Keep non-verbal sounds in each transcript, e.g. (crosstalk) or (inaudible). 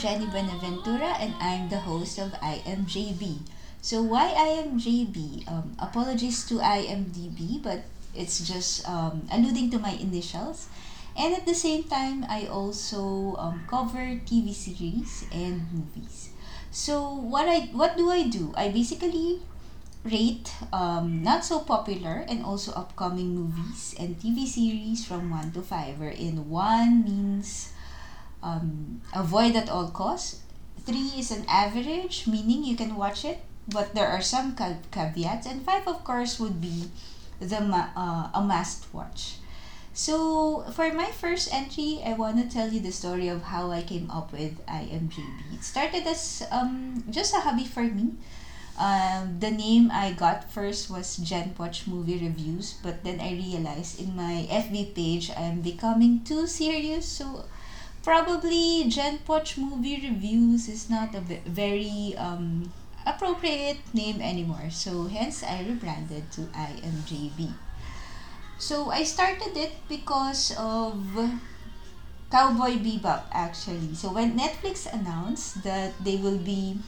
Jenny Benaventura and I'm the host of IMJB. So why IMJB? Um, apologies to IMDB, but it's just um, alluding to my initials. And at the same time, I also um, cover TV series and movies. So what I what do I do? I basically rate um, not so popular and also upcoming movies and TV series from 1 to 5, wherein 1 means um, avoid at all costs. 3 is an average, meaning you can watch it, but there are some caveats. And 5, of course, would be the uh, a must watch. So, for my first entry, I want to tell you the story of how I came up with IMJB. It started as um, just a hobby for me um, the name I got first was Jen Watch Movie Reviews, but then I realized in my FB page I'm becoming too serious, so probably Jen Watch Movie Reviews is not a very um, appropriate name anymore. So hence I rebranded to IMJB. So I started it because of Cowboy Bebop actually. So when Netflix announced that they will be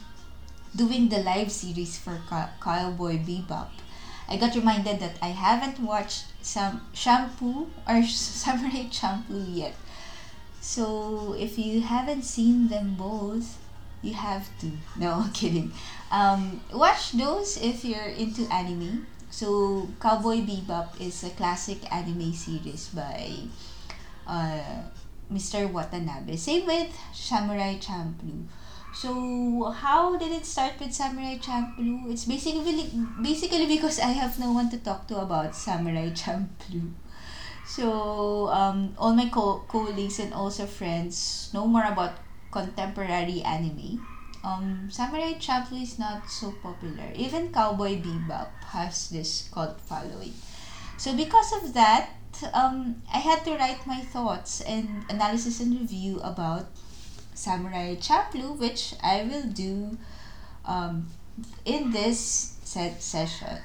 doing the live series for Cowboy Bebop, I got reminded that I haven't watched some Shampoo or (laughs) Samurai shampoo yet. So if you haven't seen them both, you have to. (laughs) No, kidding. Um, watch those if you're into anime. So Cowboy Bebop is a classic anime series by uh, Mr. Watanabe. Same with Samurai Champloo. So how did it start with Samurai Champloo? It's basically basically because I have no one to talk to about Samurai (laughs) Champloo. So um, all my co- colleagues and also friends know more about contemporary anime. Um, Samurai Champloo is not so popular. Even Cowboy Bebop has this cult following. So because of that, um, I had to write my thoughts and analysis and review about Samurai Champloo, which I will do um, in this set session.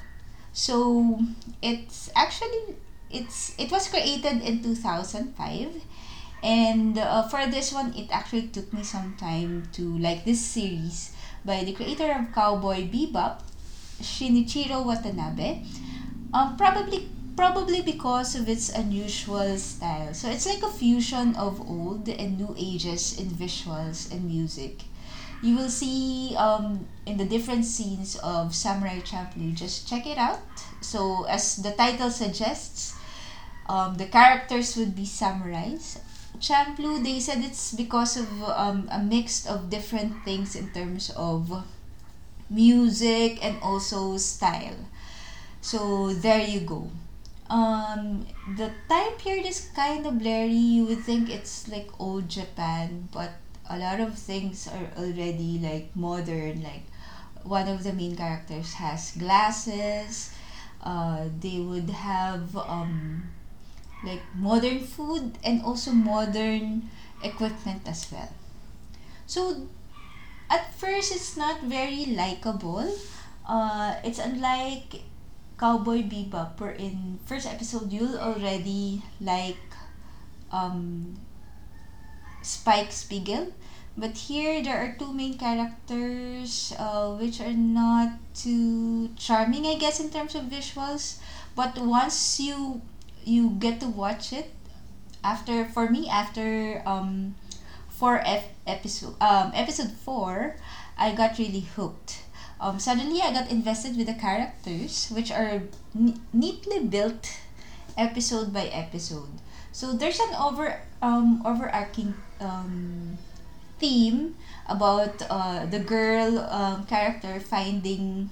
So it's actually it's it was created in 2005 and uh, for this one it actually took me some time to like this series by the creator of Cowboy Bebop Shinichiro Watanabe um, probably probably because of its unusual style. So it's like a fusion of old and new ages in visuals and music. You will see um, in the different scenes of Samurai Champloo. Just check it out. So as the title suggests, um, the characters would be samurais. Champloo, they said it's because of um, a mix of different things in terms of music and also style. So there you go um the time period is kind of blurry you would think it's like old japan but a lot of things are already like modern like one of the main characters has glasses uh they would have um like modern food and also modern equipment as well so at first it's not very likable uh it's unlike Cowboy Bebop, where in first episode you'll already like um, Spike Spiegel. But here there are two main characters uh, which are not too charming, I guess, in terms of visuals. But once you you get to watch it, after for me after um four F episode um episode four, I got really hooked um, suddenly I got invested with the characters, which are ne- neatly built episode by episode. So there's an over um, overarching um, theme about uh, the girl um, character finding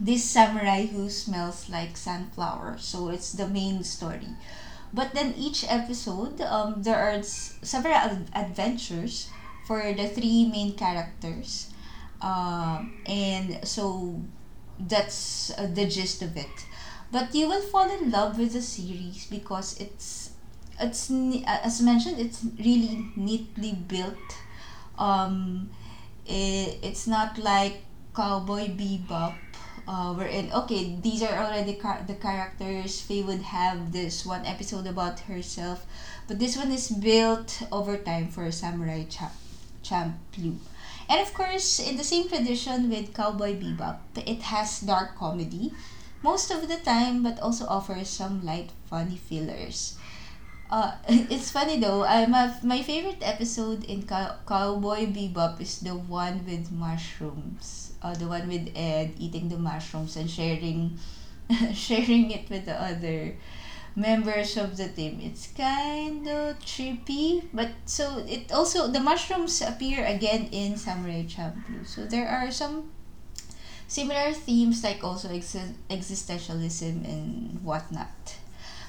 this samurai who smells like sunflower. So it's the main story. But then each episode, um, there are several ad- adventures for the three main characters um, and so that's uh, the gist of it but you will fall in love with the series because it's it's as mentioned it's really neatly built um it, it's not like cowboy bebop uh, wherein okay these are already car- the characters faye would have this one episode about herself but this one is built over time for samurai Cha- Champloo. And of course, in the same tradition with Cowboy Bebop, it has dark comedy most of the time, but also offers some light, funny fillers. Uh, (laughs) it's funny though. I'm a, my favorite episode in Cow- Cowboy Bebop is the one with mushrooms. Uh, the one with Ed eating the mushrooms and sharing, (laughs) sharing it with the other members of the team. It's kind of trippy, but so it also the mushrooms appear again in Samurai Champloo. So there are some similar themes like also exi- existentialism and whatnot.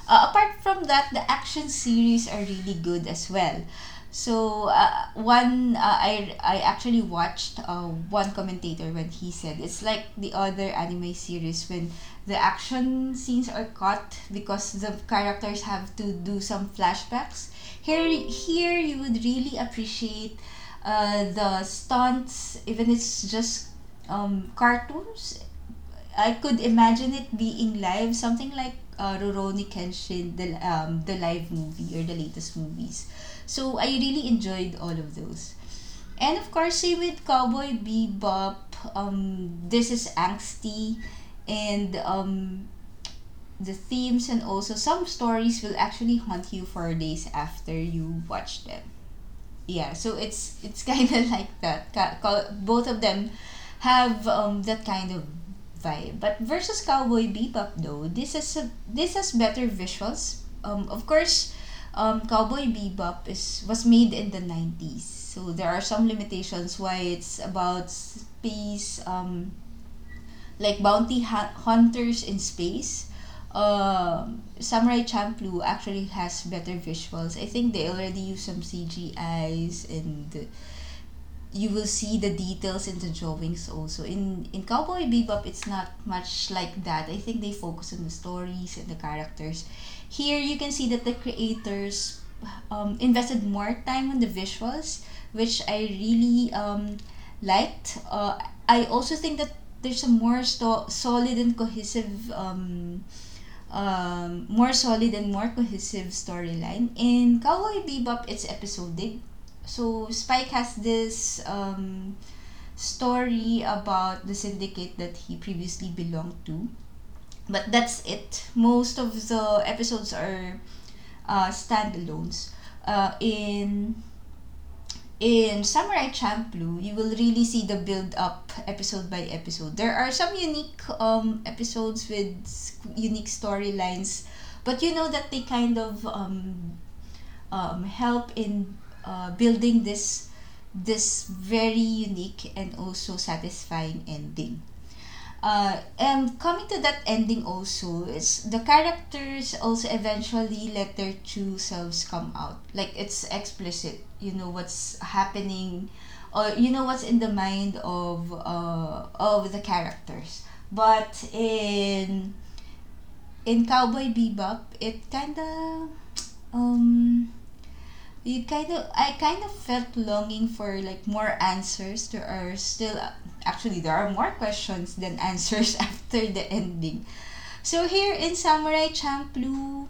Uh, apart from that, the action series are really good as well. So uh, one uh, I I actually watched uh, one commentator when he said it's like the other anime series when the action scenes are cut because the characters have to do some flashbacks. Here here you would really appreciate uh, the stunts even it's just um, cartoons. I could imagine it being live, something like uh, Kenshin, the um the live movie or the latest movies. So I really enjoyed all of those. And of course, same with Cowboy Bebop. Um, this is angsty, and um, the themes and also some stories will actually haunt you for days after you watch them. Yeah, so it's it's (laughs) kind of like that. Both of them have um, that kind of vibe. But versus Cowboy Bebop though, this is a, this has better visuals. Um, of course, um, Cowboy Bebop is was made in the 90s. So there are some limitations why it's about space um like bounty ha- hunters in space. Um, Samurai Champloo actually has better visuals. I think they already use some CGIs and you will see the details in the drawings also. In in cowboy bebop it's not much like that. I think they focus on the stories and the characters. Here you can see that the creators um, invested more time on the visuals which i really um, liked. Uh, i also think that there's a more sto- solid and cohesive um, um, more solid and more cohesive storyline. In cowboy bebop it's episodic so Spike has this um, story about the syndicate that he previously belonged to. But that's it. Most of the episodes are uh, standalones. Uh, in in Samurai Champloo, you will really see the build up episode by episode. There are some unique um, episodes with unique storylines, but you know that they kind of um, um, help in uh, building this this very unique and also satisfying ending. Uh, and coming to that ending also is the characters also eventually let their true selves come out. Like it's explicit. You know what's happening or you know what's in the mind of uh, of the characters. But in in cowboy bebop it kind of um you kind of I kind of felt longing for like more answers. There are still actually there are more questions than (laughs) answers after the ending. So here in Samurai Champloo,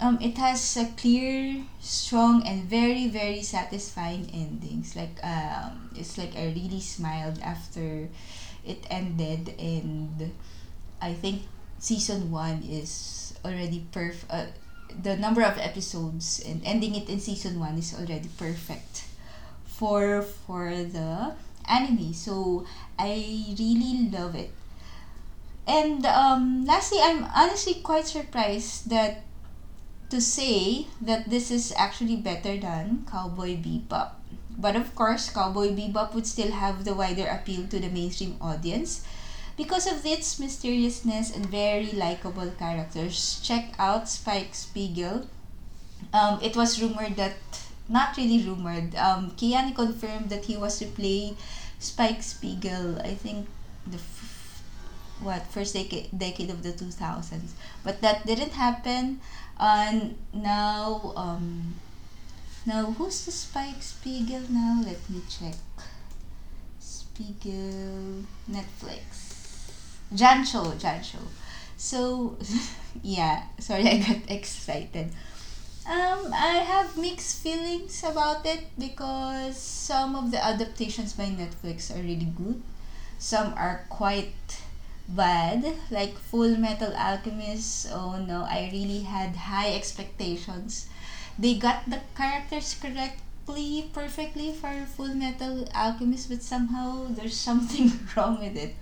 um, it has a clear, strong, and very very satisfying endings. Like um, it's like I really smiled after it ended, and I think season one is already perf. Uh, the number of episodes and ending it in season one is already perfect for for the anime. So I really love it. And um, lastly, I'm honestly quite surprised that to say that this is actually better than Cowboy Bebop. But of course, Cowboy Bebop would still have the wider appeal to the mainstream audience because of its mysteriousness and very likable characters. Check out Spike Spiegel. Um, it was rumored that, not really rumored, um, Keanu confirmed that he was to play Spike Spiegel, I think the f- what first decade decade of the 2000s but that didn't happen and now um now who's the Spike Spiegel now let me check Spiegel Netflix John Cho Jancho so (laughs) yeah sorry I got (laughs) excited Um, I have mixed feelings about it because some of the adaptations by Netflix are really good. Some are quite bad, like Full Metal Alchemist. Oh no, I really had high expectations. They got the characters correctly, perfectly for Full Metal Alchemist, but somehow there's (laughs) something wrong with it.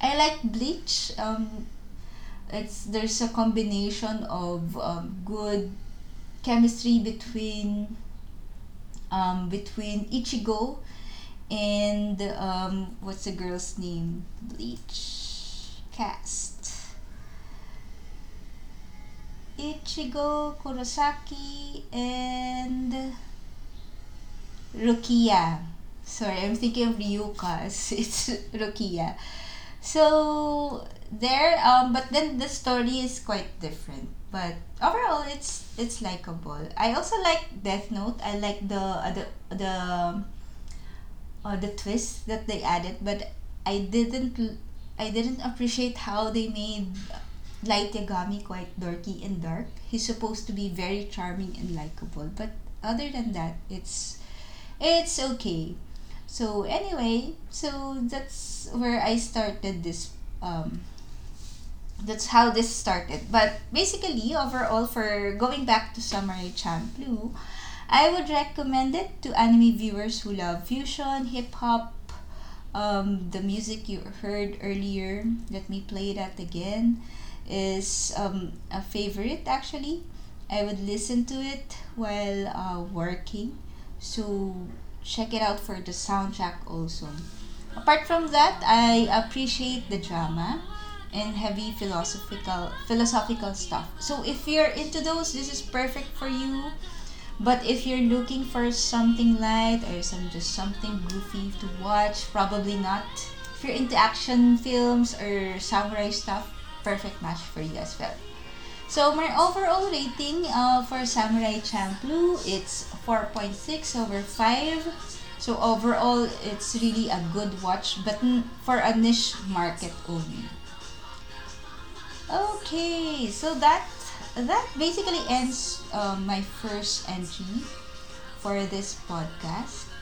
I like Bleach. Um, it's there's a combination of um, good chemistry between um, between Ichigo and um, what's the girl's name? Bleach cast. Ichigo, Kurosaki, and Rukia. Sorry, I'm thinking of Ryuka. (laughs) It's Rukia. So there, um, but then the story is quite different. But overall it's it's likable. I also like death note. I like the uh, the the uh, the twist that they added but i didn't i didn't appreciate how they made light yagami quite dorky and dark. He's supposed to be very charming and likable but other than that it's it's okay so anyway so that's where i started this um that's how this started. But basically, overall, for going back to Samurai Champloo, I would recommend it to anime viewers who love fusion, hip hop, um, the music you heard earlier. Let me play that again. Is um, a favorite actually. I would listen to it while uh, working. So check it out for the soundtrack also. Apart from that, I appreciate the drama and heavy philosophical philosophical stuff. So if you're into those, this is perfect for you. But if you're looking for something light or some just something goofy to watch, probably not. If you're into action films or samurai stuff, perfect match for you as well. So my overall rating uh, for Samurai Champloo, it's 4.6 over 5. So overall, it's really a good watch, but for a niche market only. Okay, so that that basically ends um, my first entry for this podcast.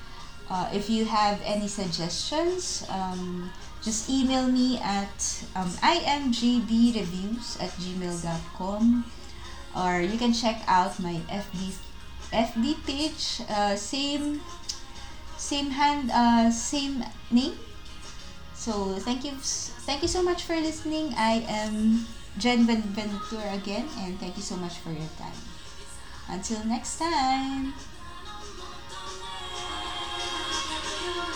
Uh, if you have any suggestions, um, just email me at um, imjbreviews at gmail.com or you can check out my FB FB page, uh, same same hand, uh, same name. So thank you Thank you so much for listening. I am Jen Ventura again, and thank you so much for your time. Until next time. you.